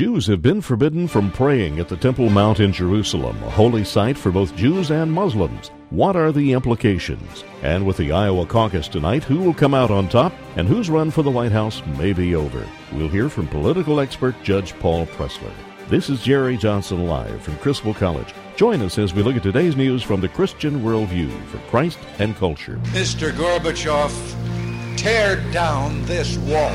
Jews have been forbidden from praying at the Temple Mount in Jerusalem, a holy site for both Jews and Muslims. What are the implications? And with the Iowa caucus tonight, who will come out on top and whose run for the White House may be over? We'll hear from political expert Judge Paul Pressler. This is Jerry Johnson live from Criswell College. Join us as we look at today's news from the Christian worldview for Christ and culture. Mr. Gorbachev, tear down this wall.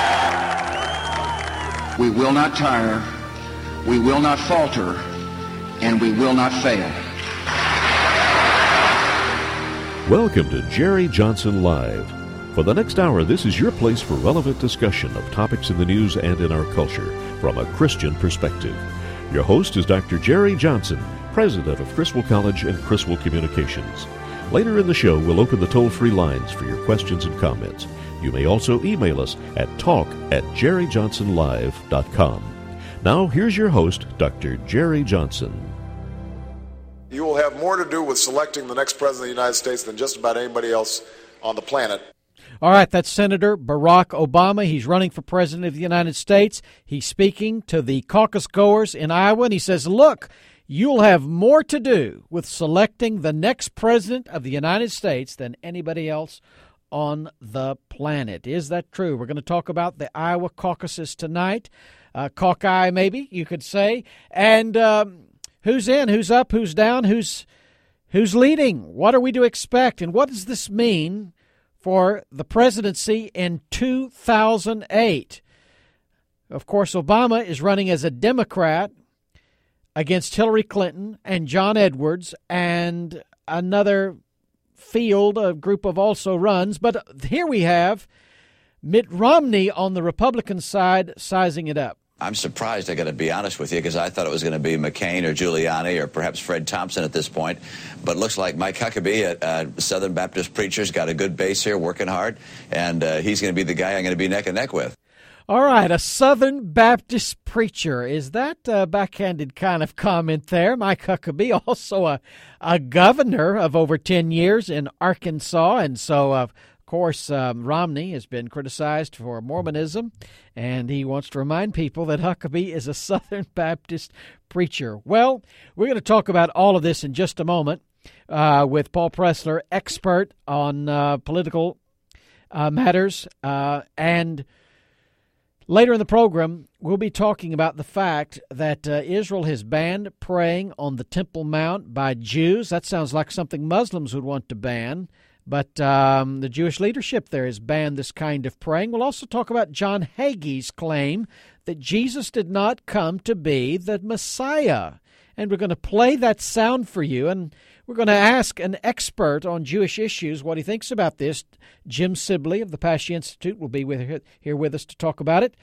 We will not tire, we will not falter, and we will not fail. Welcome to Jerry Johnson Live. For the next hour, this is your place for relevant discussion of topics in the news and in our culture from a Christian perspective. Your host is Dr. Jerry Johnson, president of Criswell College and Criswell Communications. Later in the show, we'll open the toll free lines for your questions and comments. You may also email us at talk at jerryjohnsonlive.com. Now, here's your host, Dr. Jerry Johnson. You will have more to do with selecting the next president of the United States than just about anybody else on the planet. All right, that's Senator Barack Obama. He's running for president of the United States. He's speaking to the caucus goers in Iowa, and he says, Look, you'll have more to do with selecting the next president of the United States than anybody else on the planet. Is that true? We're going to talk about the Iowa caucuses tonight. Uh, Caucus, maybe you could say. And um, who's in? Who's up? Who's down? Who's who's leading? What are we to expect? And what does this mean for the presidency in 2008? Of course, Obama is running as a Democrat against Hillary Clinton and John Edwards and another field, a group of also runs. But here we have Mitt Romney on the Republican side sizing it up. I'm surprised, I got to be honest with you, because I thought it was going to be McCain or Giuliani or perhaps Fred Thompson at this point. But looks like Mike Huckabee, a, a Southern Baptist preacher's got a good base here, working hard, and uh, he's going to be the guy I'm going to be neck and neck with. All right, a Southern Baptist preacher. Is that a backhanded kind of comment there? Mike Huckabee, also a, a governor of over 10 years in Arkansas. And so, of course, um, Romney has been criticized for Mormonism, and he wants to remind people that Huckabee is a Southern Baptist preacher. Well, we're going to talk about all of this in just a moment uh, with Paul Pressler, expert on uh, political uh, matters uh, and Later in the program, we'll be talking about the fact that uh, Israel has banned praying on the Temple Mount by Jews. That sounds like something Muslims would want to ban, but um, the Jewish leadership there has banned this kind of praying. We'll also talk about John Hagee's claim that Jesus did not come to be the Messiah. And we're going to play that sound for you. And we're going to ask an expert on Jewish issues what he thinks about this. Jim Sibley of the Pasche Institute will be with, here with us to talk about it.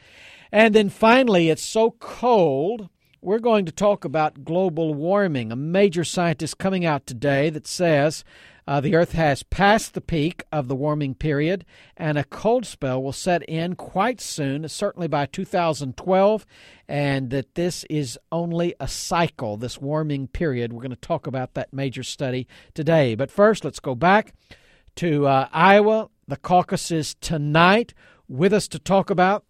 And then finally, it's so cold. We're going to talk about global warming. A major scientist coming out today that says uh, the Earth has passed the peak of the warming period, and a cold spell will set in quite soon, certainly by 2012, and that this is only a cycle, this warming period. We're going to talk about that major study today. But first, let's go back to uh, Iowa. The caucus is tonight. With us to talk about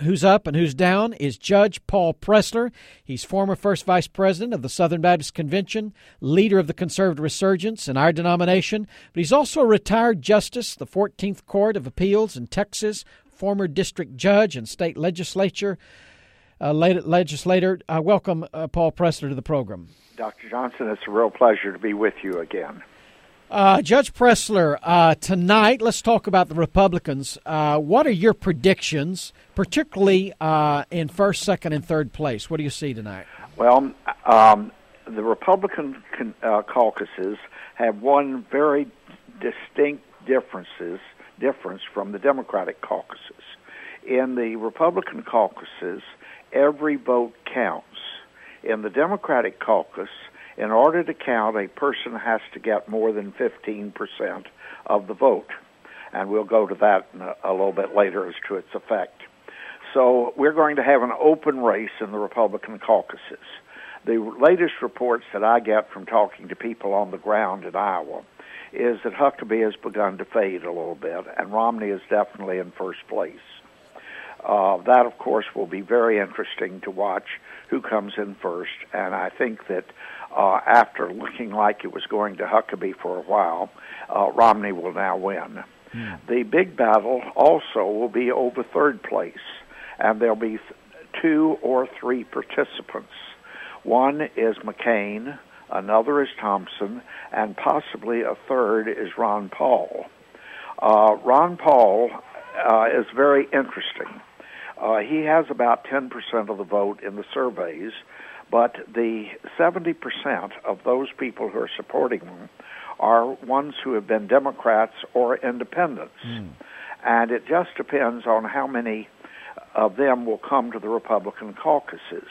Who's up and who's down is Judge Paul Pressler. He's former first vice president of the Southern Baptist Convention, leader of the conservative resurgence in our denomination, but he's also a retired justice, the 14th Court of Appeals in Texas, former district judge and state legislature. Uh, legislator, uh, welcome uh, Paul Pressler to the program. Dr. Johnson, it's a real pleasure to be with you again. Uh, Judge Pressler, uh, tonight let's talk about the Republicans. Uh, what are your predictions, particularly uh, in first, second, and third place? What do you see tonight? Well, um, the Republican con- uh, caucuses have one very distinct differences difference from the Democratic caucuses. In the Republican caucuses, every vote counts. In the Democratic caucus, in order to count, a person has to get more than 15% of the vote. And we'll go to that a, a little bit later as to its effect. So we're going to have an open race in the Republican caucuses. The latest reports that I get from talking to people on the ground in Iowa is that Huckabee has begun to fade a little bit, and Romney is definitely in first place. Uh, that, of course, will be very interesting to watch who comes in first, and I think that uh, after looking like it was going to Huckabee for a while, uh, Romney will now win. Hmm. The big battle also will be over third place, and there'll be two or three participants. One is McCain, another is Thompson, and possibly a third is Ron Paul. Uh, Ron Paul uh, is very interesting. Uh, he has about 10% of the vote in the surveys, but the 70% of those people who are supporting them are ones who have been Democrats or independents. Mm. And it just depends on how many of them will come to the Republican caucuses.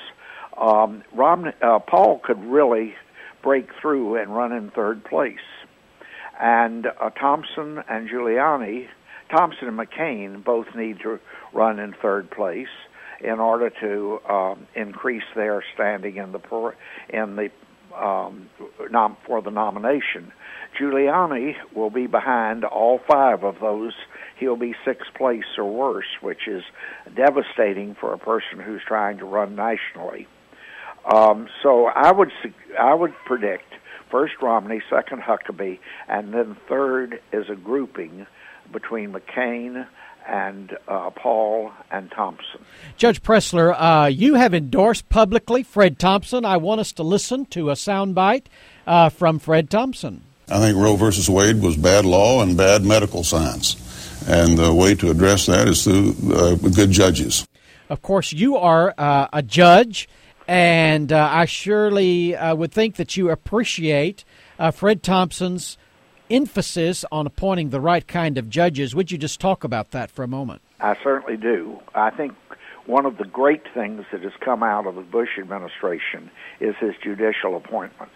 Um, Romney, uh, Paul could really break through and run in third place. And uh, Thompson and Giuliani, Thompson and McCain both need to run in third place in order to um, increase their standing in the in the um, nom- for the nomination. Giuliani will be behind all five of those. He'll be sixth place or worse, which is devastating for a person who's trying to run nationally. Um, so I would I would predict first Romney, second Huckabee, and then third is a grouping between McCain and uh, Paul and Thompson. Judge Pressler, uh, you have endorsed publicly Fred Thompson. I want us to listen to a soundbite uh, from Fred Thompson. I think Roe versus Wade was bad law and bad medical science. And the way to address that is through uh, good judges. Of course, you are uh, a judge, and uh, I surely would think that you appreciate Fred Thompson's emphasis on appointing the right kind of judges. Would you just talk about that for a moment? I certainly do. I think one of the great things that has come out of the Bush administration is his judicial appointments.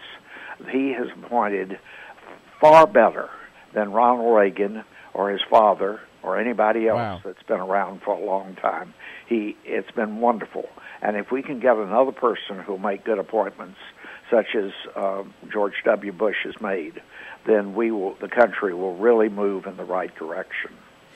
He has appointed far better than Ronald Reagan or his father or anybody else wow. that's been around for a long time. He it's been wonderful. And if we can get another person who'll make good appointments, such as uh, George W. Bush has made, then we will the country will really move in the right direction.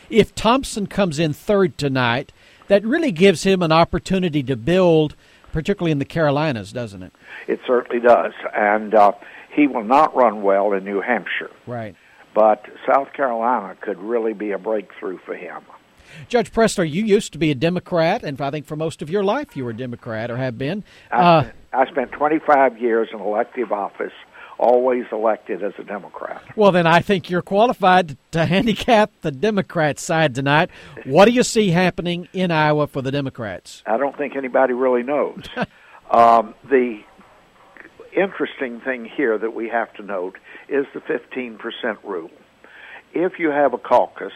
If Thompson comes in third tonight, that really gives him an opportunity to build, particularly in the Carolinas, doesn't it? It certainly does, and uh, he will not run well in New Hampshire. Right. But South Carolina could really be a breakthrough for him. Judge Pressler, you used to be a Democrat, and I think for most of your life you were a Democrat or have been. Uh, I spent 25 years in elective office always elected as a Democrat. Well, then I think you're qualified to handicap the Democrat side tonight. What do you see happening in Iowa for the Democrats? I don't think anybody really knows. um, the interesting thing here that we have to note is the 15% rule. If you have a caucus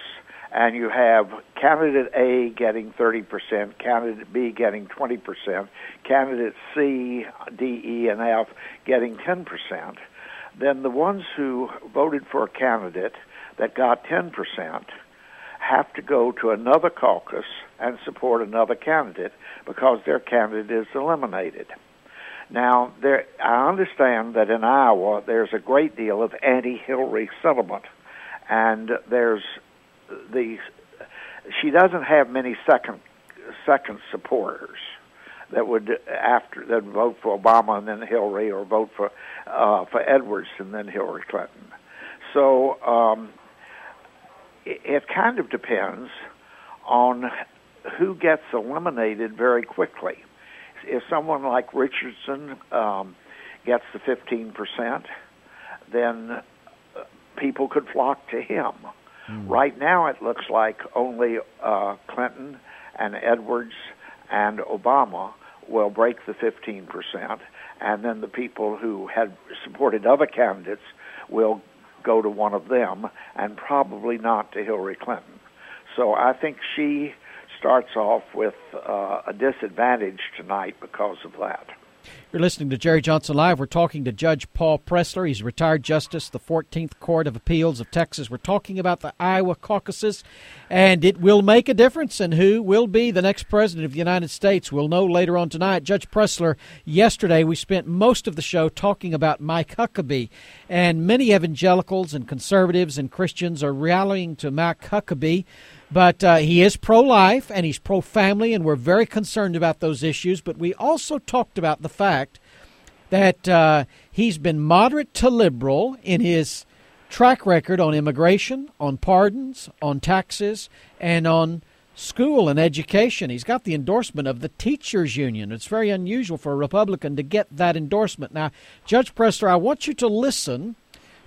and you have candidate A getting 30%, candidate B getting 20%, candidate C, D, E, and F getting 10%, then the ones who voted for a candidate that got 10% have to go to another caucus and support another candidate because their candidate is eliminated. Now, there, I understand that in Iowa there's a great deal of anti-Hillary sentiment, and there's the she doesn't have many second second supporters that would after that would vote for Obama and then Hillary, or vote for uh, for Edwards and then Hillary Clinton. So um, it, it kind of depends on who gets eliminated very quickly. If someone like Richardson um, gets the 15 percent, then uh, people could flock to him. Mm. Right now, it looks like only uh, Clinton and Edwards and Obama will break the 15%, and then the people who had supported other candidates will go to one of them and probably not to Hillary Clinton. So I think she starts off with uh, a disadvantage tonight because of that. You're listening to Jerry Johnson Live. We're talking to Judge Paul Pressler. He's retired justice, the 14th Court of Appeals of Texas. We're talking about the Iowa caucuses, and it will make a difference in who will be the next president of the United States. We'll know later on tonight. Judge Pressler, yesterday we spent most of the show talking about Mike Huckabee, and many evangelicals and conservatives and Christians are rallying to Mike Huckabee. But uh, he is pro life and he's pro family, and we're very concerned about those issues. But we also talked about the fact that uh, he's been moderate to liberal in his track record on immigration, on pardons, on taxes, and on school and education. He's got the endorsement of the teachers union. It's very unusual for a Republican to get that endorsement. Now, Judge Pressler, I want you to listen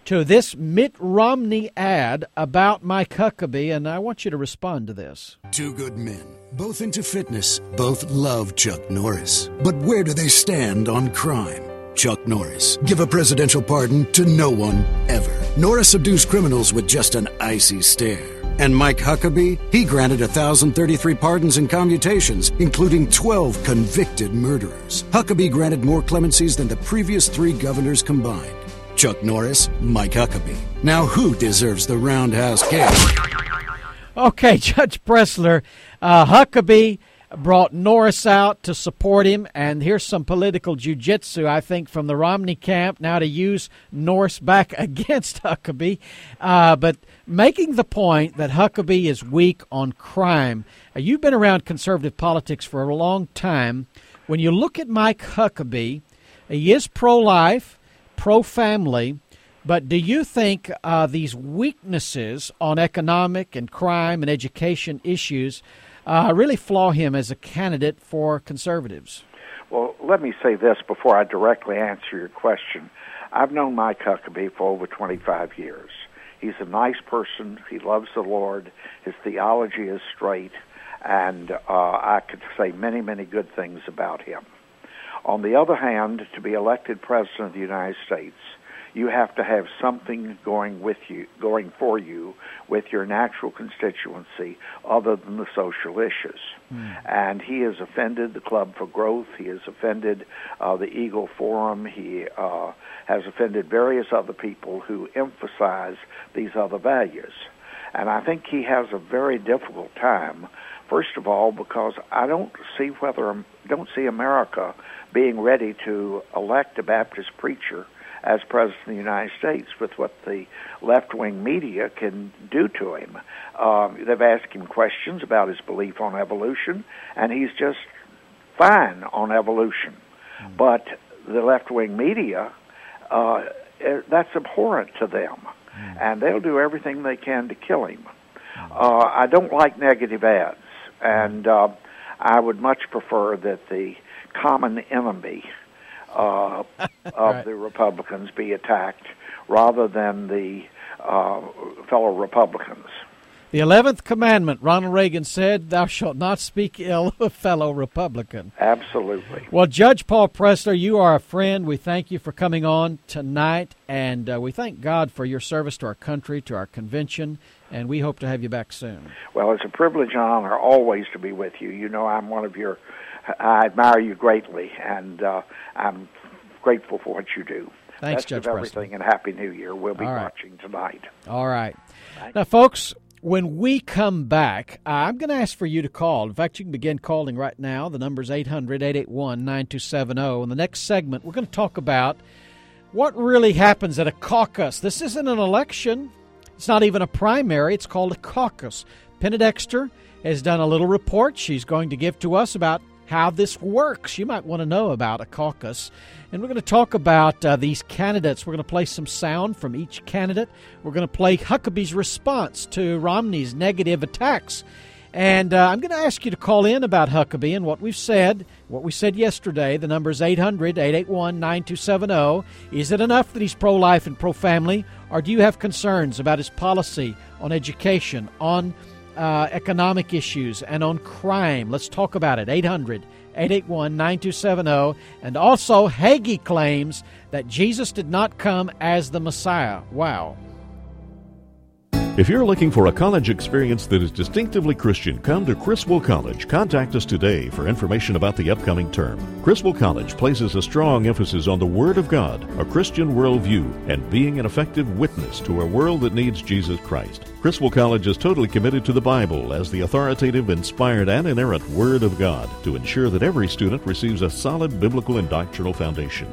to this Mitt Romney ad about Mike Huckabee, and I want you to respond to this. Two good men, both into fitness, both love Chuck Norris. But where do they stand on crime? Chuck Norris. Give a presidential pardon to no one ever. Norris subdues criminals with just an icy stare. And Mike Huckabee, he granted 1,033 pardons and commutations, including 12 convicted murderers. Huckabee granted more clemencies than the previous three governors combined. Chuck Norris, Mike Huckabee. Now, who deserves the roundhouse kick? Okay, Judge Pressler, uh, Huckabee brought Norris out to support him, and here's some political jujitsu, I think, from the Romney camp now to use Norris back against Huckabee. Uh, but making the point that Huckabee is weak on crime. Uh, you've been around conservative politics for a long time. When you look at Mike Huckabee, he is pro life pro family, but do you think uh, these weaknesses on economic and crime and education issues uh, really flaw him as a candidate for conservatives? Well, let me say this before I directly answer your question. I've known Mike Huckabee for over 25 years. He's a nice person. He loves the Lord. His theology is straight. And uh, I could say many, many good things about him. On the other hand, to be elected president of the United States, you have to have something going with you, going for you with your natural constituency other than the social issues. Mm. And he has offended the Club for Growth. He has offended uh, the Eagle Forum. He uh, has offended various other people who emphasize these other values. And I think he has a very difficult time. First of all, because I don't see whether don't see America being ready to elect a Baptist preacher as president of the United States with what the left wing media can do to him. Um, they've asked him questions about his belief on evolution, and he's just fine on evolution. Mm-hmm. But the left wing media, uh, eh, that's abhorrent to them, mm-hmm. and they'll do everything they can to kill him. Mm-hmm. Uh, I don't like negative ads, and uh, I would much prefer that the common enemy uh, of right. the Republicans be attacked rather than the uh, fellow Republicans. The 11th commandment, Ronald Reagan said, Thou shalt not speak ill of a fellow Republican. Absolutely. Well, Judge Paul Pressler, you are a friend. We thank you for coming on tonight, and uh, we thank God for your service to our country, to our convention, and we hope to have you back soon. Well, it's a privilege and honor always to be with you. You know, I'm one of your I admire you greatly, and uh, I'm grateful for what you do. Thanks, Best Judge of everything, Preston. and Happy New Year. We'll be right. watching tonight. All right. Thanks. Now, folks, when we come back, I'm going to ask for you to call. In fact, you can begin calling right now. The number is 800 881 9270. In the next segment, we're going to talk about what really happens at a caucus. This isn't an election, it's not even a primary, it's called a caucus. Penna Dexter has done a little report she's going to give to us about how this works. You might want to know about a caucus. And we're going to talk about uh, these candidates. We're going to play some sound from each candidate. We're going to play Huckabee's response to Romney's negative attacks. And uh, I'm going to ask you to call in about Huckabee and what we've said, what we said yesterday. The number is 800 881 9270. Is it enough that he's pro life and pro family, or do you have concerns about his policy on education, on uh, economic issues and on crime. Let's talk about it. 800 881 9270. And also, Hagee claims that Jesus did not come as the Messiah. Wow. If you're looking for a college experience that is distinctively Christian, come to Criswell College. Contact us today for information about the upcoming term. Criswell College places a strong emphasis on the Word of God, a Christian worldview, and being an effective witness to a world that needs Jesus Christ. Criswell College is totally committed to the Bible as the authoritative, inspired, and inerrant Word of God to ensure that every student receives a solid biblical and doctrinal foundation.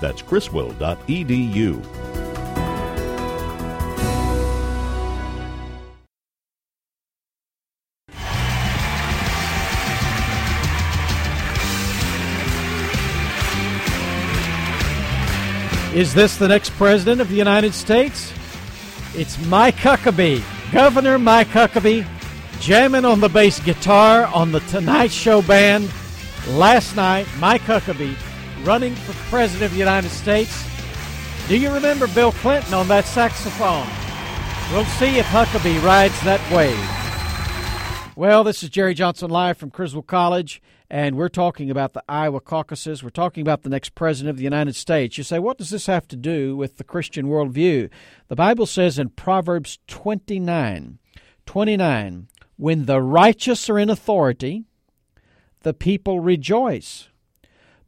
That's criswell.edu. Is this the next president of the United States? It's Mike Huckabee, Governor Mike Huckabee, jamming on the bass guitar on the Tonight Show band last night. Mike Huckabee running for president of the United States. Do you remember Bill Clinton on that saxophone? We'll see if Huckabee rides that wave. Well, this is Jerry Johnson live from Criswell College, and we're talking about the Iowa caucuses. We're talking about the next president of the United States. You say, what does this have to do with the Christian worldview? The Bible says in Proverbs 29 29, when the righteous are in authority, the people rejoice.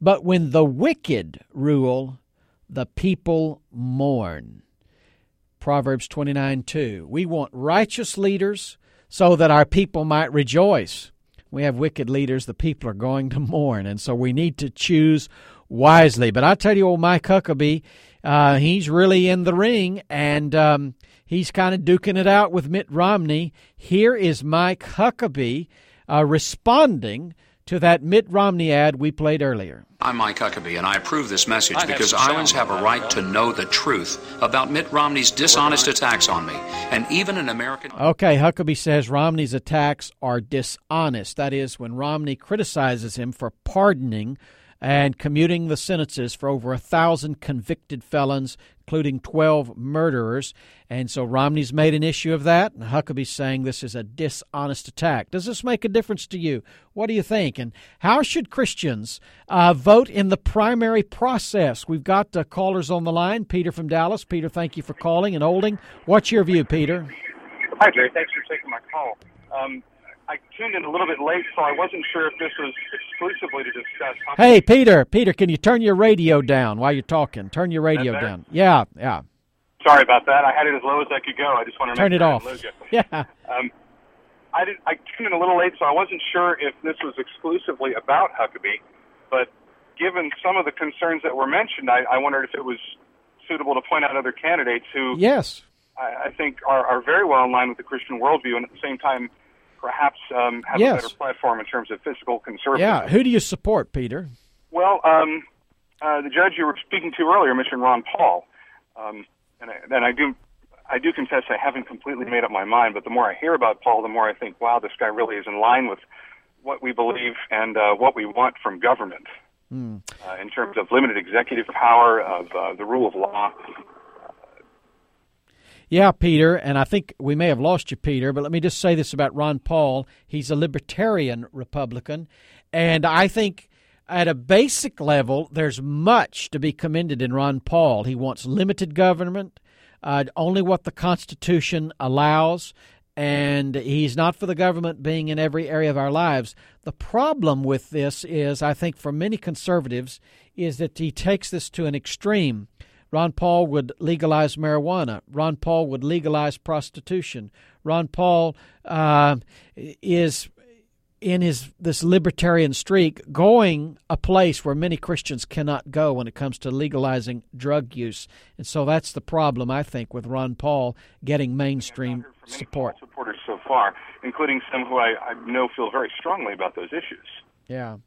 But when the wicked rule, the people mourn. Proverbs 29 2. We want righteous leaders so that our people might rejoice. We have wicked leaders, the people are going to mourn, and so we need to choose wisely. But I tell you, old Mike Huckabee, uh, he's really in the ring, and um, he's kind of duking it out with Mitt Romney. Here is Mike Huckabee uh, responding to that Mitt Romney ad we played earlier. I'm Mike Huckabee, and I approve this message because Iowans have a right to know the truth about Mitt Romney's dishonest attacks on me. And even an American. Okay, Huckabee says Romney's attacks are dishonest. That is, when Romney criticizes him for pardoning and commuting the sentences for over a thousand convicted felons, including 12 murderers. And so Romney's made an issue of that, and Huckabee's saying this is a dishonest attack. Does this make a difference to you? What do you think? And how should Christians uh, vote in the primary process? We've got uh, callers on the line. Peter from Dallas. Peter, thank you for calling and holding. What's your view, Peter? Hi, Jerry. Thanks for taking my call. Um, I tuned in a little bit late, so I wasn't sure if this was exclusively to discuss. Hey, Peter, Peter, can you turn your radio down while you're talking? Turn your radio down. Yeah, yeah. Sorry about that. I had it as low as I could go. I just want to turn it off. Yeah. Um, I did. I tuned in a little late, so I wasn't sure if this was exclusively about Huckabee. But given some of the concerns that were mentioned, I, I wondered if it was suitable to point out other candidates who, yes, I, I think are, are very well in line with the Christian worldview, and at the same time perhaps um, have yes. a better platform in terms of physical conservatism. Yeah. Who do you support, Peter? Well, um, uh, the judge you were speaking to earlier mentioned Ron Paul, um, and, I, and I do. I do confess I haven't completely made up my mind, but the more I hear about Paul, the more I think, wow, this guy really is in line with what we believe and uh, what we want from government mm. uh, in terms of limited executive power, of uh, the rule of law, yeah, Peter, and I think we may have lost you, Peter, but let me just say this about Ron Paul. He's a libertarian Republican, and I think at a basic level, there's much to be commended in Ron Paul. He wants limited government, uh, only what the Constitution allows, and he's not for the government being in every area of our lives. The problem with this is, I think, for many conservatives, is that he takes this to an extreme. Ron Paul would legalize marijuana. Ron Paul would legalize prostitution. Ron Paul uh, is in his this libertarian streak going a place where many Christians cannot go when it comes to legalizing drug use. And so that's the problem I think with Ron Paul getting mainstream support. Supporters so far, including some who I, I know feel very strongly about those issues. Yeah.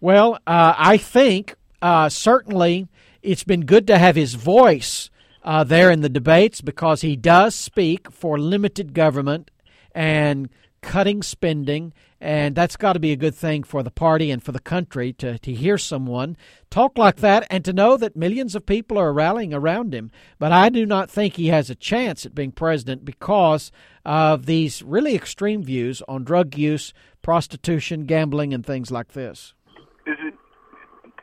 Well, uh, I think uh, certainly it's been good to have his voice uh, there in the debates because he does speak for limited government and cutting spending. And that's got to be a good thing for the party and for the country to, to hear someone talk like that and to know that millions of people are rallying around him. But I do not think he has a chance at being president because of these really extreme views on drug use, prostitution, gambling, and things like this.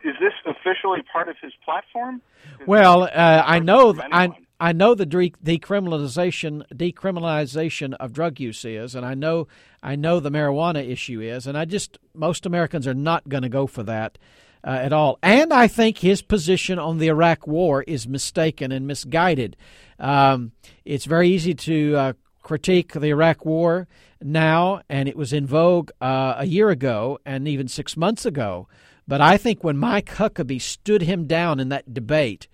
Is this officially part of his platform? Well, uh, I know I I know the decriminalization decriminalization of drug use is, and I know I know the marijuana issue is, and I just most Americans are not going to go for that. Uh, at all. And I think his position on the Iraq War is mistaken and misguided. Um, it's very easy to uh, critique the Iraq War now, and it was in vogue uh, a year ago and even six months ago. But I think when Mike Huckabee stood him down in that debate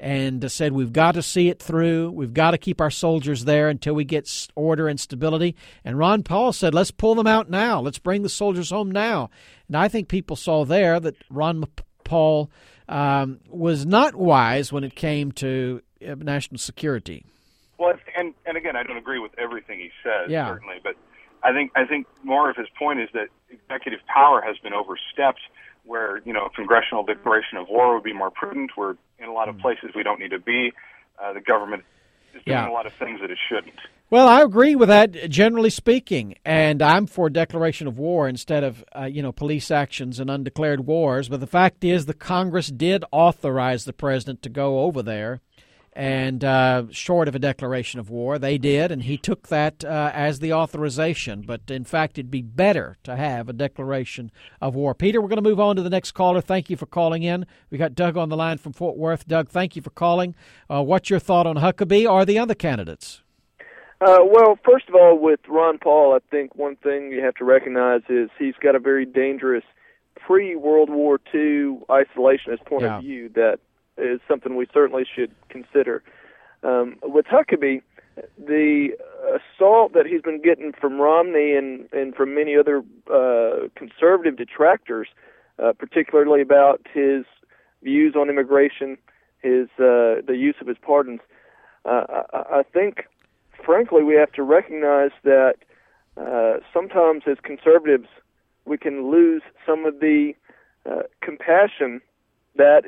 and said, We've got to see it through, we've got to keep our soldiers there until we get order and stability. And Ron Paul said, Let's pull them out now, let's bring the soldiers home now. And I think people saw there that Ron Paul um, was not wise when it came to uh, national security. Well, and and again, I don't agree with everything he says, yeah. certainly, but I think I think more of his point is that executive power has been overstepped where you know a congressional declaration of war would be more prudent. We're in a lot of mm. places we don't need to be. Uh, the government is doing yeah. a lot of things that it shouldn't. Well, I agree with that, generally speaking, and I'm for declaration of war instead of uh, you know police actions and undeclared wars. But the fact is, the Congress did authorize the president to go over there and uh, short of a declaration of war. They did, and he took that uh, as the authorization. But in fact, it'd be better to have a declaration of war. Peter, we're going to move on to the next caller. Thank you for calling in. We got Doug on the line from Fort Worth. Doug, thank you for calling. Uh, what's your thought on Huckabee or the other candidates? Uh, well, first of all, with Ron Paul, I think one thing you have to recognize is he's got a very dangerous pre World War II isolationist point yeah. of view that is something we certainly should consider. Um, with Huckabee, the assault that he's been getting from Romney and, and from many other uh, conservative detractors, uh, particularly about his views on immigration, his uh, the use of his pardons, uh, I, I think, frankly, we have to recognize that uh, sometimes as conservatives we can lose some of the uh, compassion that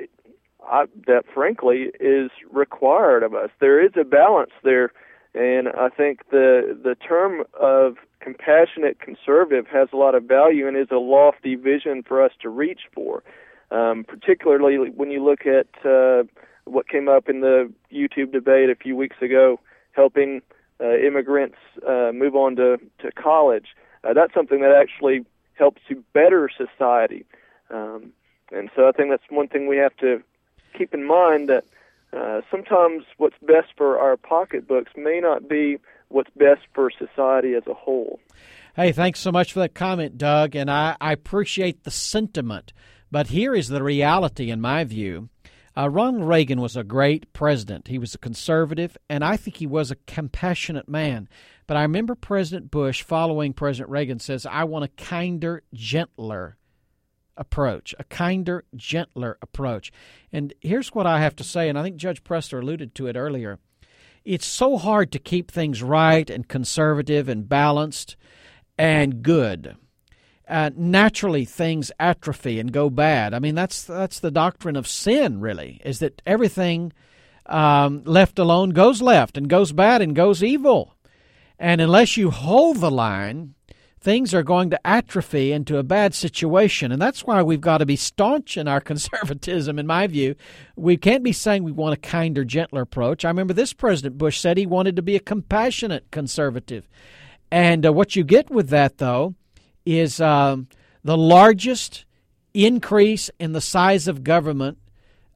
I, that frankly is required of us. There is a balance there, and I think the the term of compassionate conservative has a lot of value and is a lofty vision for us to reach for. Um, particularly when you look at uh, what came up in the YouTube debate a few weeks ago, helping uh, immigrants uh, move on to to college. Uh, that's something that actually helps to better society. Um, and so I think that's one thing we have to keep in mind that uh, sometimes what's best for our pocketbooks may not be what's best for society as a whole. Hey, thanks so much for that comment, Doug, and I, I appreciate the sentiment. But here is the reality, in my view. Uh, Ronald Reagan was a great president. He was a conservative, and I think he was a compassionate man. But I remember President Bush following President Reagan says, I want a kinder, gentler approach, a kinder, gentler approach. And here's what I have to say, and I think Judge Pressler alluded to it earlier. It's so hard to keep things right and conservative and balanced and good. Uh, naturally, things atrophy and go bad. I mean, that's that's the doctrine of sin. Really, is that everything um, left alone goes left and goes bad and goes evil. And unless you hold the line, things are going to atrophy into a bad situation. And that's why we've got to be staunch in our conservatism, in my view. We can't be saying we want a kinder, gentler approach. I remember this President Bush said he wanted to be a compassionate conservative. And uh, what you get with that, though, is um, the largest increase in the size of government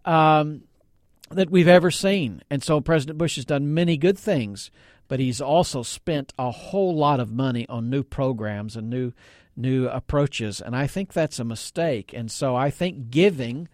um, that we've ever seen. And so President Bush has done many good things but he's also spent a whole lot of money on new programs and new new approaches. And I think that's a mistake. And so I think giving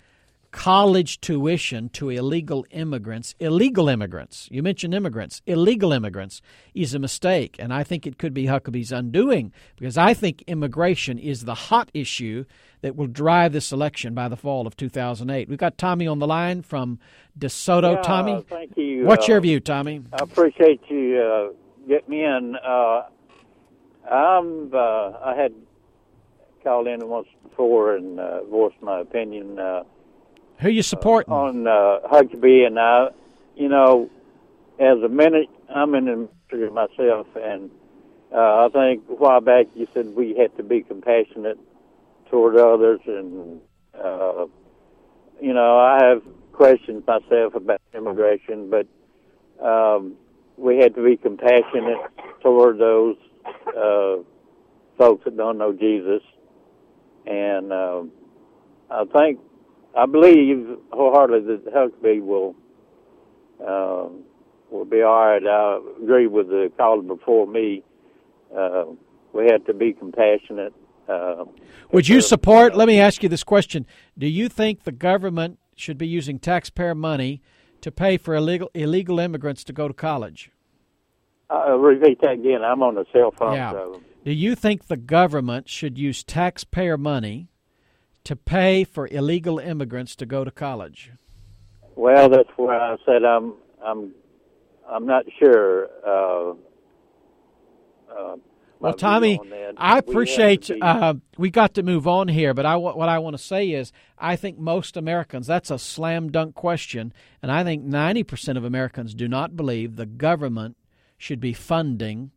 college tuition to illegal immigrants, illegal immigrants, you mentioned immigrants, illegal immigrants, is a mistake. And I think it could be Huckabee's undoing because I think immigration is the hot issue that will drive this election by the fall of 2008. We've got Tommy on the line from DeSoto. Yeah, Tommy, thank you. What's uh, your view, Tommy? I appreciate you uh, getting me in. Uh, I'm. Uh, I had called in once before and uh, voiced my opinion. Uh, Who you supporting on uh, Huckabee? And I, you know, as a minute, I'm in the ministry myself, and uh, I think a while back you said we had to be compassionate toward others, and uh, you know, I have questions myself about immigration, but um, we had to be compassionate toward those uh, folks that don't know Jesus, and uh, I think I believe wholeheartedly that Huckabee will uh, will be all right. I agree with the caller before me. Uh, we had to be compassionate. Uh, Would you support? Let me ask you this question: Do you think the government should be using taxpayer money to pay for illegal illegal immigrants to go to college? Uh, repeat that again. I'm on the cell phone. Yeah. So. Do you think the government should use taxpayer money to pay for illegal immigrants to go to college? Well, that's where I said I'm. I'm. I'm not sure. Uh, uh, well, Tommy, I appreciate we, uh, we got to move on here, but I what I want to say is I think most Americans that's a slam dunk question, and I think ninety percent of Americans do not believe the government should be funding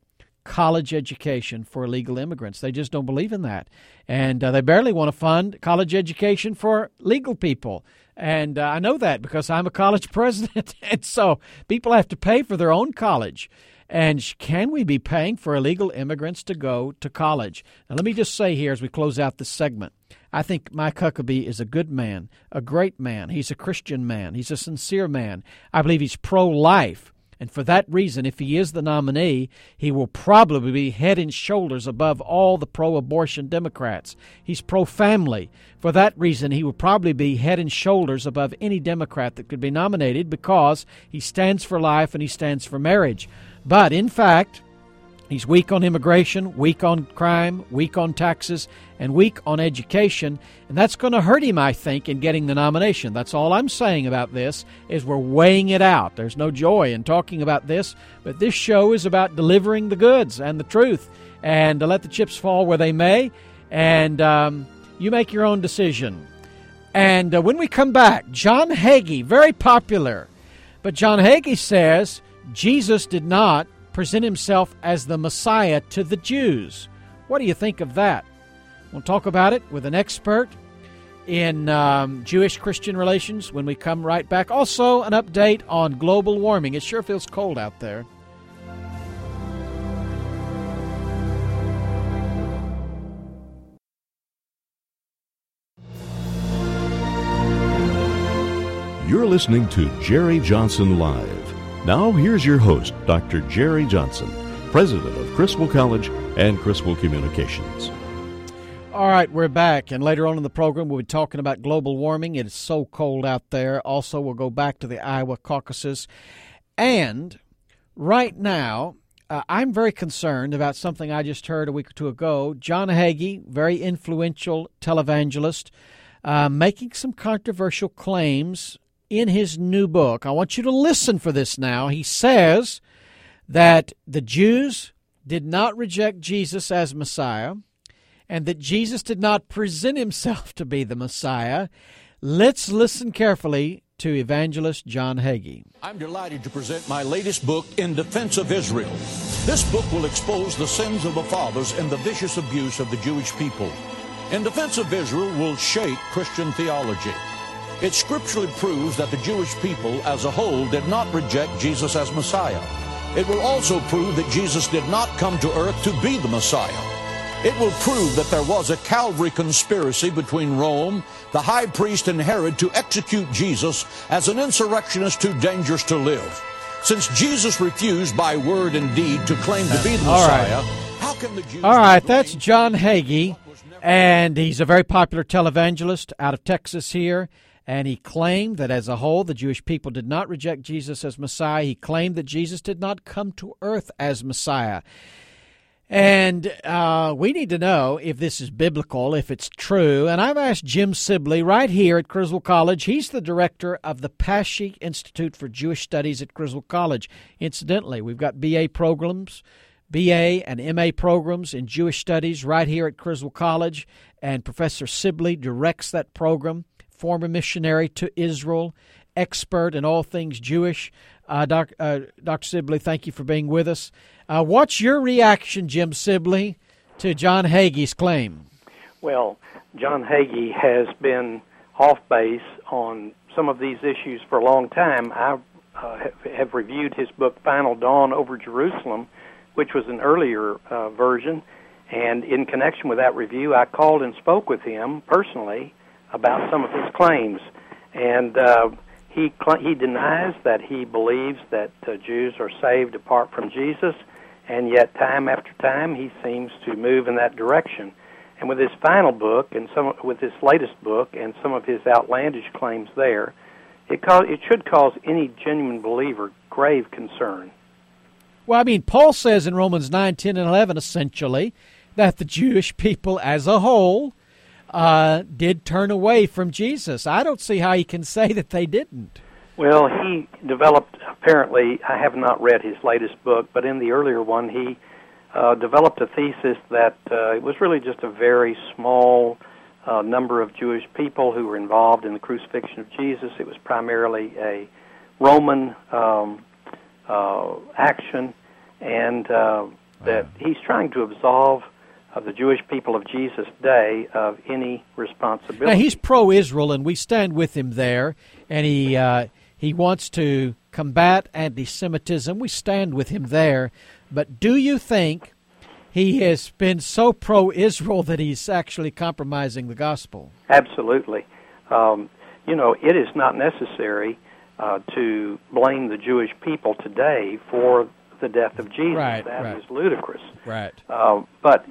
college education for illegal immigrants. They just don't believe in that, and uh, they barely want to fund college education for legal people. And uh, I know that because I'm a college president, and so people have to pay for their own college. And can we be paying for illegal immigrants to go to college? Now, let me just say here as we close out this segment I think Mike Huckabee is a good man, a great man. He's a Christian man, he's a sincere man. I believe he's pro life. And for that reason, if he is the nominee, he will probably be head and shoulders above all the pro abortion Democrats. He's pro family. For that reason, he will probably be head and shoulders above any Democrat that could be nominated because he stands for life and he stands for marriage. But in fact, he's weak on immigration, weak on crime, weak on taxes, and weak on education, and that's going to hurt him, I think, in getting the nomination. That's all I'm saying about this is we're weighing it out. There's no joy in talking about this, but this show is about delivering the goods and the truth, and to let the chips fall where they may, and um, you make your own decision. And uh, when we come back, John Hagee, very popular, but John Hagee says Jesus did not present himself as the Messiah to the Jews. What do you think of that? We'll talk about it with an expert in um, Jewish Christian relations when we come right back. Also, an update on global warming. It sure feels cold out there. You're listening to Jerry Johnson Live. Now, here's your host, Dr. Jerry Johnson, president of Criswell College and Criswell Communications. All right, we're back, and later on in the program, we'll be talking about global warming. It is so cold out there. Also, we'll go back to the Iowa caucuses. And right now, uh, I'm very concerned about something I just heard a week or two ago. John Hagee, very influential televangelist, uh, making some controversial claims in his new book. I want you to listen for this now. He says that the Jews did not reject Jesus as Messiah and that Jesus did not present himself to be the Messiah. Let's listen carefully to evangelist John Hagee. I'm delighted to present my latest book, In Defense of Israel. This book will expose the sins of the fathers and the vicious abuse of the Jewish people. In Defense of Israel will shake Christian theology. It scripturally proves that the Jewish people as a whole did not reject Jesus as Messiah. It will also prove that Jesus did not come to earth to be the Messiah. It will prove that there was a Calvary conspiracy between Rome, the high priest, and Herod to execute Jesus as an insurrectionist too dangerous to live. Since Jesus refused by word and deed to claim to be the Messiah, how can the Jews... All right, that's John Hagee, and he's a very popular televangelist out of Texas here and he claimed that as a whole the Jewish people did not reject Jesus as Messiah. He claimed that Jesus did not come to earth as Messiah. And uh, we need to know if this is biblical, if it's true. And I've asked Jim Sibley right here at Criswell College. He's the director of the Pasche Institute for Jewish Studies at Criswell College. Incidentally, we've got BA programs BA and MA programs in Jewish Studies right here at Criswell College, and Professor Sibley directs that program. Former missionary to Israel, expert in all things Jewish. Uh, doc, uh, Dr. Sibley, thank you for being with us. Uh, what's your reaction, Jim Sibley, to John Hagee's claim? Well, John Hagee has been off base on some of these issues for a long time. I uh, have reviewed his book Final Dawn over Jerusalem, which was an earlier uh, version. And in connection with that review, I called and spoke with him personally about some of his claims. And uh, he cl- he denies that he believes that uh, Jews are saved apart from Jesus, and yet time after time he seems to move in that direction. And with his final book and some with his latest book and some of his outlandish claims there, it cause, it should cause any genuine believer grave concern. Well, I mean, Paul says in Romans 9, 10, and 11, essentially, that the Jewish people as a whole uh, did turn away from Jesus. I don't see how he can say that they didn't. Well, he developed, apparently, I have not read his latest book, but in the earlier one, he uh, developed a thesis that uh, it was really just a very small uh, number of Jewish people who were involved in the crucifixion of Jesus. It was primarily a Roman um, uh, action, and uh, that he's trying to absolve of the Jewish people of Jesus' day of any responsibility. Now he's pro-Israel, and we stand with him there, and he uh, he wants to combat anti-Semitism. We stand with him there, but do you think he has been so pro-Israel that he's actually compromising the gospel? Absolutely. Um, you know, it is not necessary uh, to blame the Jewish people today for the death of Jesus. Right, That right. is ludicrous. Right. Uh, but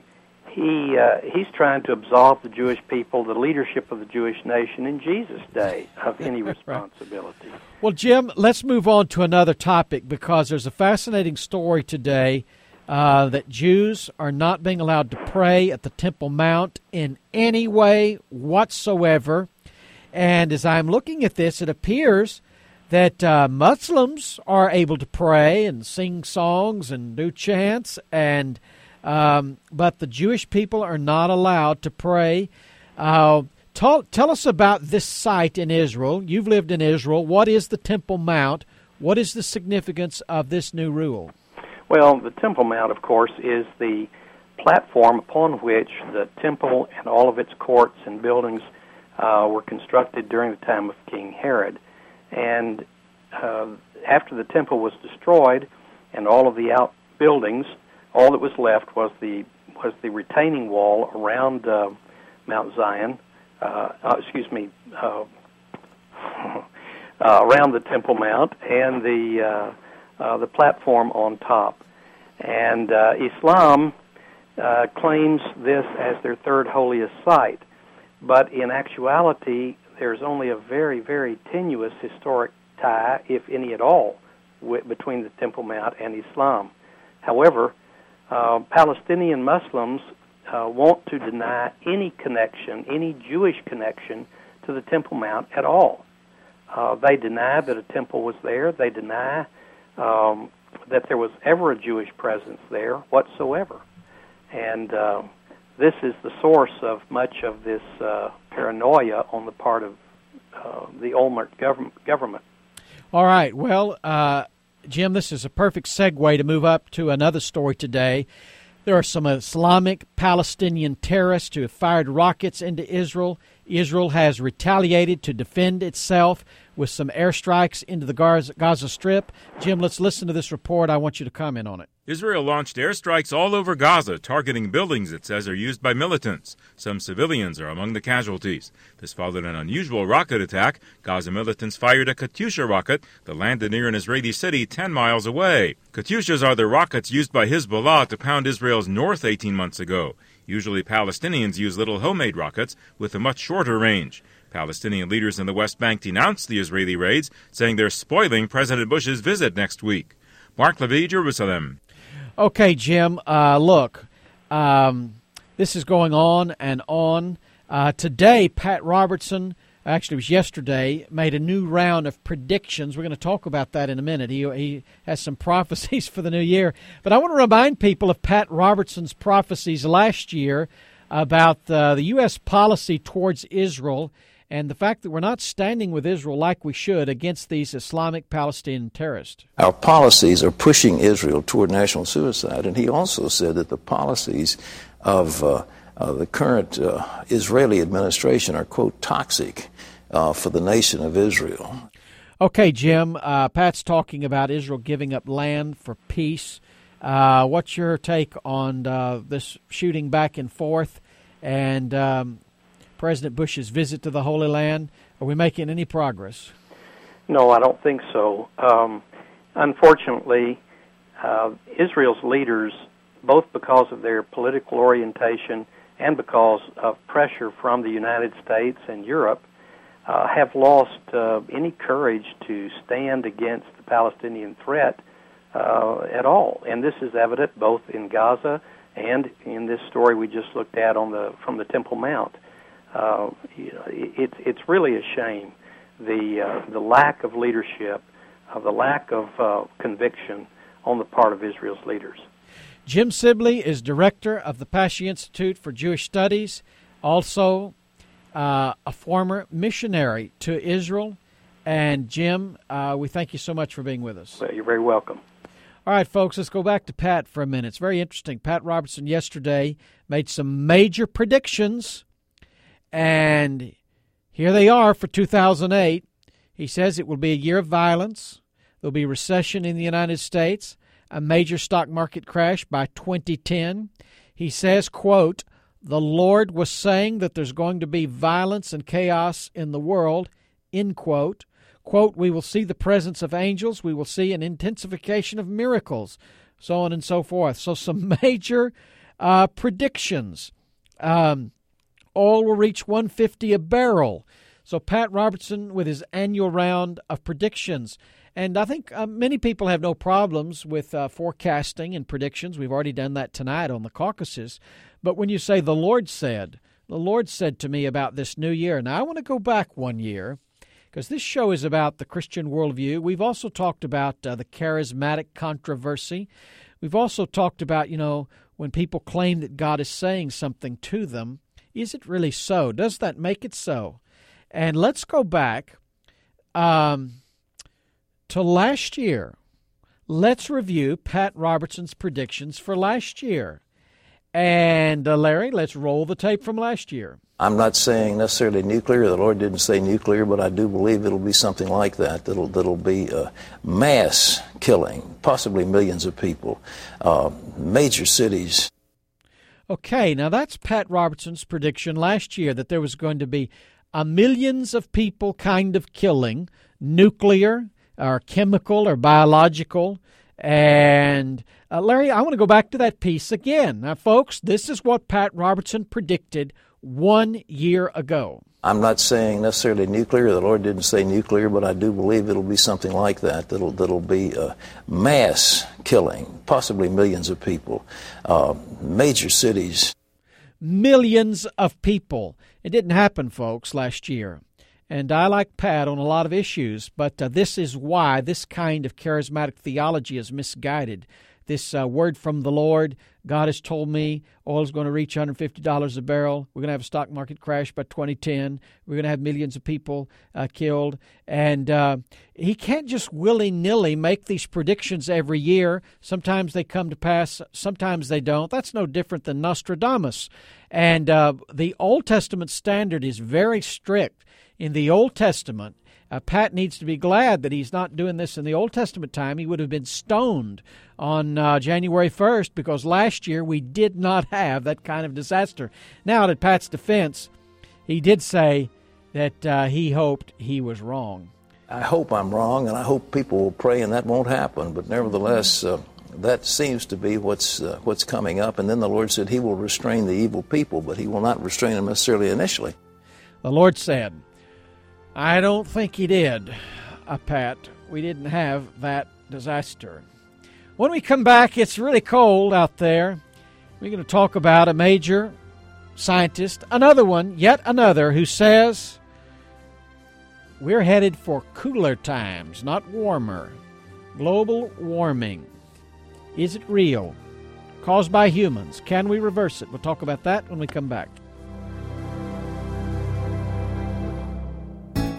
he uh, he's trying to absolve the Jewish people, the leadership of the Jewish nation in Jesus' day, of any responsibility. Well, Jim, let's move on to another topic because there's a fascinating story today uh, that Jews are not being allowed to pray at the Temple Mount in any way whatsoever. And as I'm looking at this, it appears that uh, Muslims are able to pray and sing songs and do chants, and um, but the Jewish people are not allowed to pray. Uh, tell, tell us about this site in Israel. You've lived in Israel. What is the Temple Mount? What is the significance of this new rule? Well, the Temple Mount, of course, is the platform upon which the temple and all of its courts and buildings uh, were constructed during the time of King Herod. And uh, after the temple was destroyed and all of the outbuildings, all that was left was the was the retaining wall around uh, Mount Zion. Uh, uh, excuse me, uh, uh, around the Temple Mount and the uh, uh, the platform on top. And uh, Islam uh, claims this as their third holiest site, but in actuality, there's only a very, very tenuous historic tie, if any at all, w- between the Temple Mount and Islam. However, uh, Palestinian Muslims uh, want to deny any connection, any Jewish connection to the Temple Mount at all. Uh, they deny that a temple was there. They deny um, that there was ever a Jewish presence there whatsoever. And uh, this is the source of much of this uh, paranoia on the part of uh, the Olmert government. All right. Well, uh, Jim, this is a perfect segue to move up to another story today. There are some Islamic Palestinian terrorists who have fired rockets into Israel. Israel has retaliated to defend itself with some airstrikes into the Gaza, Strip. Jim, let's listen to this report. I want you to comment on it. Israel launched airstrikes all over Gaza, targeting buildings it says are used by militants. Some civilians are among the casualties. This followed an unusual rocket attack. Gaza militants fired a Katyusha rocket that landed near an Israeli city 10 miles away. Katyushas are the rockets used by Hezbollah to pound Israel's north 18 months ago. Usually, Palestinians use little homemade rockets with a much shorter range. Palestinian leaders in the West Bank denounced the Israeli raids, saying they're spoiling President Bush's visit next week. Mark Levy, Jerusalem. Okay, Jim. Uh, look, um, this is going on and on. Uh, today, Pat Robertson actually it was yesterday, made a new round of predictions. We're going to talk about that in a minute. He, he has some prophecies for the new year. But I want to remind people of Pat Robertson's prophecies last year about uh, the U.S. policy towards Israel and the fact that we're not standing with Israel like we should against these Islamic Palestinian terrorists. Our policies are pushing Israel toward national suicide. And he also said that the policies of uh, uh, the current uh, Israeli administration are, quote, toxic uh, for the nation of Israel. Okay, Jim. Uh, Pat's talking about Israel giving up land for peace. Uh, what's your take on uh, this shooting back and forth and um, President Bush's visit to the Holy Land? Are we making any progress? No, I don't think so. Um, unfortunately, Israel's leaders, both because of their political orientation and because of pressure from the United States and Europe, uh, have lost uh, any courage to stand against the Palestinian threat uh, at all. And this is evident both in Gaza and in this story we just looked at on the from the Temple Mount. Uh, it's it's really a shame the uh, the lack of leadership, uh, the lack of uh, conviction on the part of Israel's leaders. Jim Sibley is director of the Pasche Institute for Jewish Studies, also uh, a former missionary to Israel. And Jim, uh, we thank you so much for being with us. Well, you're very welcome. All right, folks, let's go back to Pat for a minute. It's very interesting. Pat Robertson yesterday made some major predictions, and here they are for 2008. He says it will be a year of violence. There'll be recession in the United States a major stock market crash by 2010. He says, quote, the Lord was saying that there's going to be violence and chaos in the world, end quote. Quote, we will see the presence of angels, we will see an intensification of miracles, so on and so forth. So, some major uh, predictions. Um, oil will reach 150 a barrel. So, Pat Robertson with his annual round of predictions. And I think uh, many people have no problems with uh, forecasting and predictions. We've already done that tonight on the caucuses. But when you say the Lord said, the Lord said to me about this new year, now I want to go back one year because this show is about the Christian worldview. We've also talked about uh, the charismatic controversy. We've also talked about, you know, when people claim that God is saying something to them, is it really so? Does that make it so? And let's go back. Um, to last year. Let's review Pat Robertson's predictions for last year. And uh, Larry, let's roll the tape from last year. I'm not saying necessarily nuclear. The Lord didn't say nuclear, but I do believe it'll be something like that. That'll that'll be a mass killing, possibly millions of people, uh, major cities. Okay, now that's Pat Robertson's prediction last year that there was going to be a millions of people kind of killing, nuclear, or chemical or biological. And uh, Larry, I want to go back to that piece again. Now, folks, this is what Pat Robertson predicted one year ago. I'm not saying necessarily nuclear. The Lord didn't say nuclear, but I do believe it'll be something like that. That'll that'll be a mass killing, possibly millions of people, uh, major cities. Millions of people. It didn't happen, folks, last year. And I like Pat on a lot of issues, but uh, this is why this kind of charismatic theology is misguided. This uh, word from the Lord, God has told me oil is going to reach $150 a barrel. We're going to have a stock market crash by 2010. We're going to have millions of people uh, killed. And uh, he can't just willy nilly make these predictions every year. Sometimes they come to pass, sometimes they don't. That's no different than Nostradamus. And uh, the Old Testament standard is very strict in the Old Testament. Uh, Pat needs to be glad that he's not doing this in the Old Testament time. He would have been stoned on uh, January 1st because last year we did not have that kind of disaster. Now, at Pat's defense, he did say that uh, he hoped he was wrong. I hope I'm wrong, and I hope people will pray, and that won't happen. But nevertheless, uh, that seems to be what's uh, what's coming up. And then the Lord said He will restrain the evil people, but He will not restrain them necessarily initially. The Lord said, I don't think he did, uh, Pat. We didn't have that disaster. When we come back, it's really cold out there. We're going to talk about a major scientist, another one, yet another, who says we're headed for cooler times, not warmer. Global warming. Is it real? Caused by humans. Can we reverse it? We'll talk about that when we come back.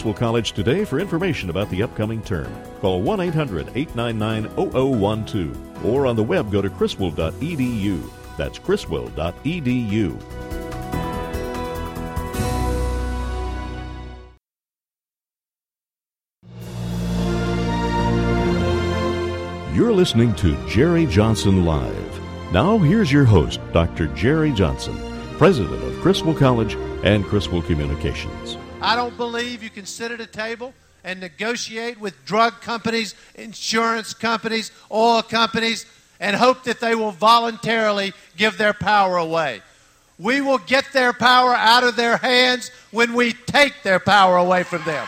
College today for information about the upcoming term. Call 1 800 899 0012 or on the web go to criswell.edu. That's criswell.edu. You're listening to Jerry Johnson Live. Now, here's your host, Dr. Jerry Johnson, president of Criswell College and Criswell Communications. I don't believe you can sit at a table and negotiate with drug companies, insurance companies, oil companies, and hope that they will voluntarily give their power away. We will get their power out of their hands when we take their power away from them.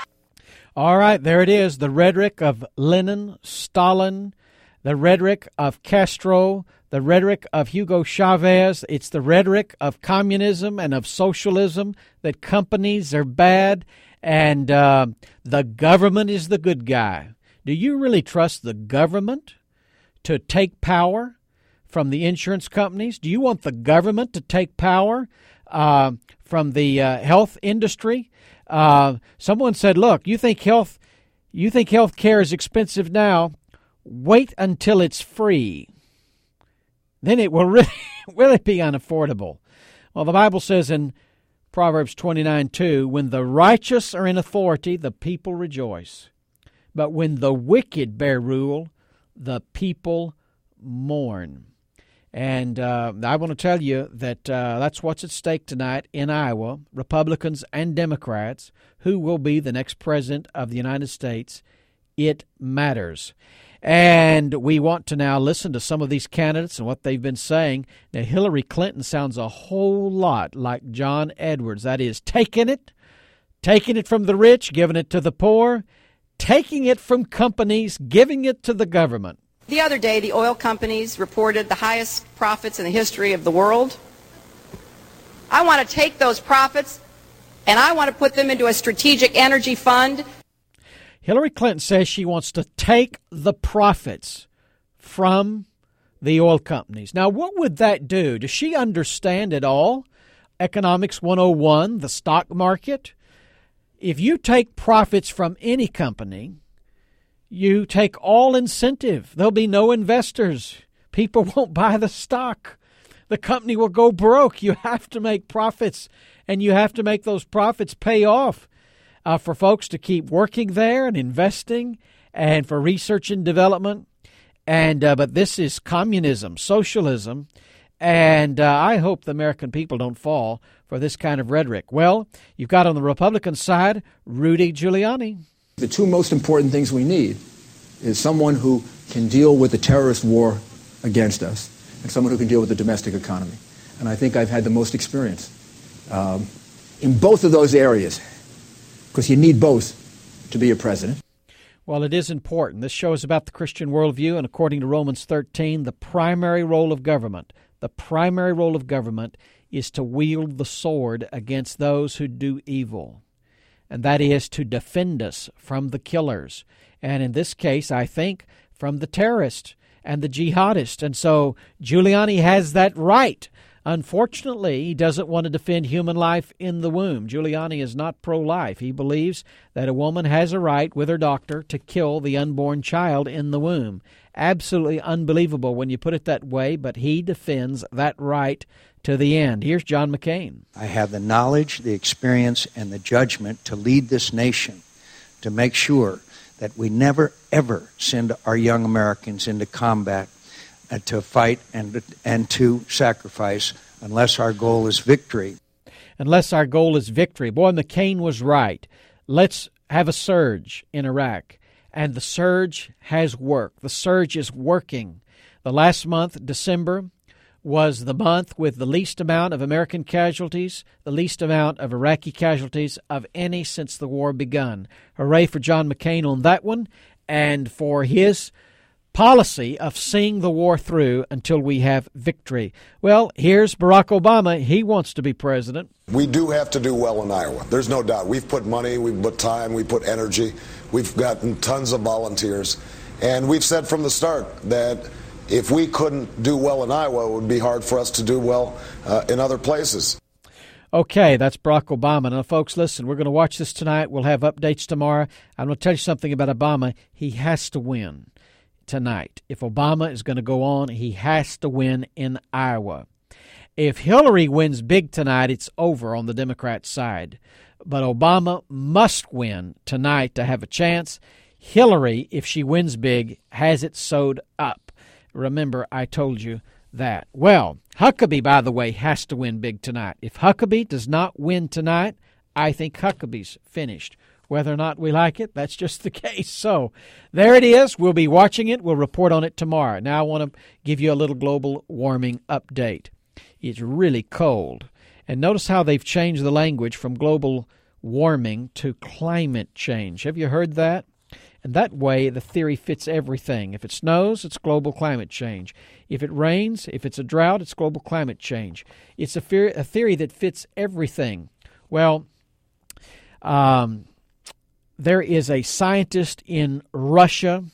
All right, there it is the rhetoric of Lenin, Stalin, the rhetoric of Castro, the rhetoric of Hugo Chavez. It's the rhetoric of communism and of socialism that companies are bad and uh, the government is the good guy. Do you really trust the government to take power from the insurance companies? Do you want the government to take power uh, from the uh, health industry? Uh, someone said, "Look, you think health, you think health care is expensive now. Wait until it's free. Then it will really, really be unaffordable." Well, the Bible says in Proverbs twenty nine two, "When the righteous are in authority, the people rejoice, but when the wicked bear rule." the people mourn. And uh, I want to tell you that uh, that's what's at stake tonight in Iowa Republicans and Democrats. Who will be the next president of the United States? It matters. And we want to now listen to some of these candidates and what they've been saying. Now, Hillary Clinton sounds a whole lot like John Edwards. That is, taking it, taking it from the rich, giving it to the poor, taking it from companies, giving it to the government. The other day, the oil companies reported the highest profits in the history of the world. I want to take those profits and I want to put them into a strategic energy fund. Hillary Clinton says she wants to take the profits from the oil companies. Now, what would that do? Does she understand at all? Economics 101, the stock market? If you take profits from any company, you take all incentive. There'll be no investors. People won't buy the stock. The company will go broke. You have to make profits, and you have to make those profits pay off uh, for folks to keep working there and investing, and for research and development. And uh, but this is communism, socialism, and uh, I hope the American people don't fall for this kind of rhetoric. Well, you've got on the Republican side Rudy Giuliani. The two most important things we need is someone who can deal with the terrorist war against us and someone who can deal with the domestic economy. And I think I've had the most experience um, in both of those areas because you need both to be a president. Well, it is important. This show is about the Christian worldview, and according to Romans 13, the primary role of government, the primary role of government is to wield the sword against those who do evil, and that is to defend us from the killers. And in this case, I think from the terrorist and the jihadist. And so Giuliani has that right. Unfortunately, he doesn't want to defend human life in the womb. Giuliani is not pro life. He believes that a woman has a right with her doctor to kill the unborn child in the womb. Absolutely unbelievable when you put it that way, but he defends that right to the end. Here's John McCain. I have the knowledge, the experience, and the judgment to lead this nation to make sure that we never, ever send our young Americans into combat uh, to fight and, and to sacrifice unless our goal is victory. Unless our goal is victory. Boy, McCain was right. Let's have a surge in Iraq. And the surge has worked. The surge is working. The last month, December, was the month with the least amount of American casualties, the least amount of Iraqi casualties of any since the war begun. Hooray for John McCain on that one and for his policy of seeing the war through until we have victory. Well, here's Barack Obama. He wants to be president. We do have to do well in Iowa. There's no doubt. We've put money, we've put time, we put energy, we've gotten tons of volunteers. And we've said from the start that if we couldn't do well in Iowa, it would be hard for us to do well uh, in other places. Okay, that's Barack Obama. Now, folks, listen, we're going to watch this tonight. We'll have updates tomorrow. I'm going to tell you something about Obama. He has to win tonight. If Obama is going to go on, he has to win in Iowa. If Hillary wins big tonight, it's over on the Democrat side. But Obama must win tonight to have a chance. Hillary, if she wins big, has it sewed up. Remember, I told you that. Well, Huckabee, by the way, has to win big tonight. If Huckabee does not win tonight, I think Huckabee's finished. Whether or not we like it, that's just the case. So there it is. We'll be watching it. We'll report on it tomorrow. Now I want to give you a little global warming update. It's really cold. And notice how they've changed the language from global warming to climate change. Have you heard that? And that way, the theory fits everything. If it snows, it's global climate change. If it rains, if it's a drought, it's global climate change. It's a, theory that fits everything. Well, um, there is a scientist in Russia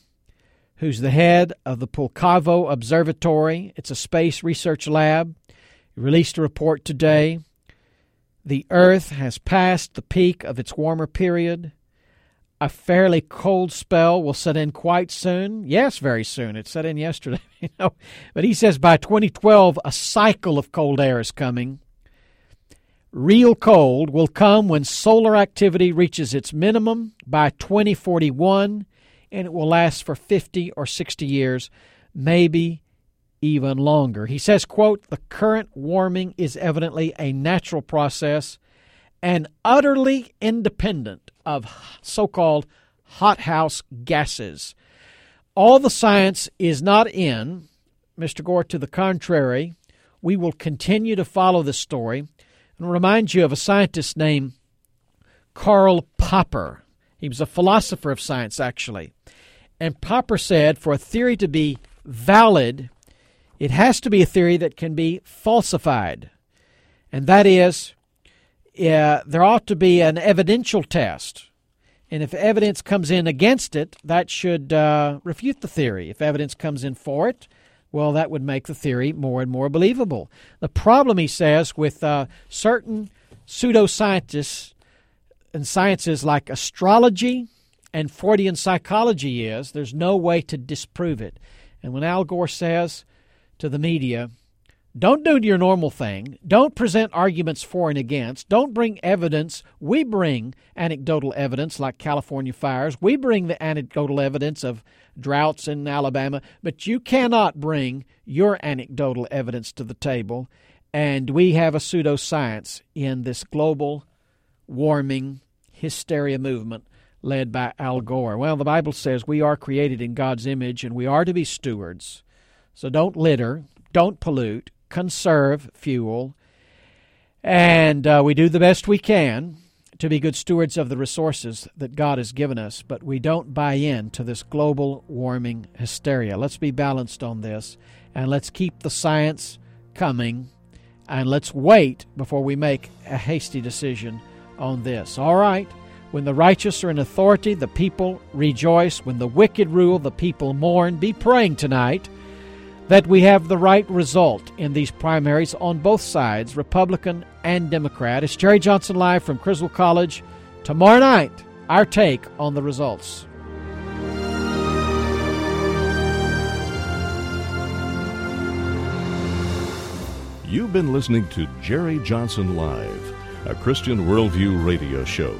who's the head of the Pulkovo Observatory. It's a space research lab. He released a report today. The Earth has passed the peak of its warmer period a fairly cold spell will set in quite soon. Yes, very soon. It set in yesterday, you know. But he says by 2012 a cycle of cold air is coming. Real cold will come when solar activity reaches its minimum by 2041 and it will last for 50 or 60 years, maybe even longer. He says, quote, "The current warming is evidently a natural process and utterly independent of so called hothouse gases. All the science is not in, Mr. Gore, to the contrary. We will continue to follow this story and remind you of a scientist named Karl Popper. He was a philosopher of science, actually. And Popper said for a theory to be valid, it has to be a theory that can be falsified. And that is, uh, there ought to be an evidential test. And if evidence comes in against it, that should uh, refute the theory. If evidence comes in for it, well, that would make the theory more and more believable. The problem, he says, with uh, certain pseudoscientists and sciences like astrology and Freudian psychology is there's no way to disprove it. And when Al Gore says to the media, don't do your normal thing. Don't present arguments for and against. Don't bring evidence. We bring anecdotal evidence like California fires. We bring the anecdotal evidence of droughts in Alabama, but you cannot bring your anecdotal evidence to the table. And we have a pseudoscience in this global warming hysteria movement led by Al Gore. Well, the Bible says we are created in God's image and we are to be stewards. So don't litter, don't pollute, conserve fuel, and uh, we do the best we can to be good stewards of the resources that God has given us, but we don't buy in to this global warming hysteria. Let's be balanced on this, and let's keep the science coming, and let's wait before we make a hasty decision on this. All right? When the righteous are in authority, the people rejoice. When the wicked rule, the people mourn. Be praying tonight that we have the right result in these primaries on both sides, Republican and Democrat. It's Jerry Johnson live from Criswell College. Tomorrow night, our take on the results. You've been listening to Jerry Johnson Live, a Christian Worldview radio show.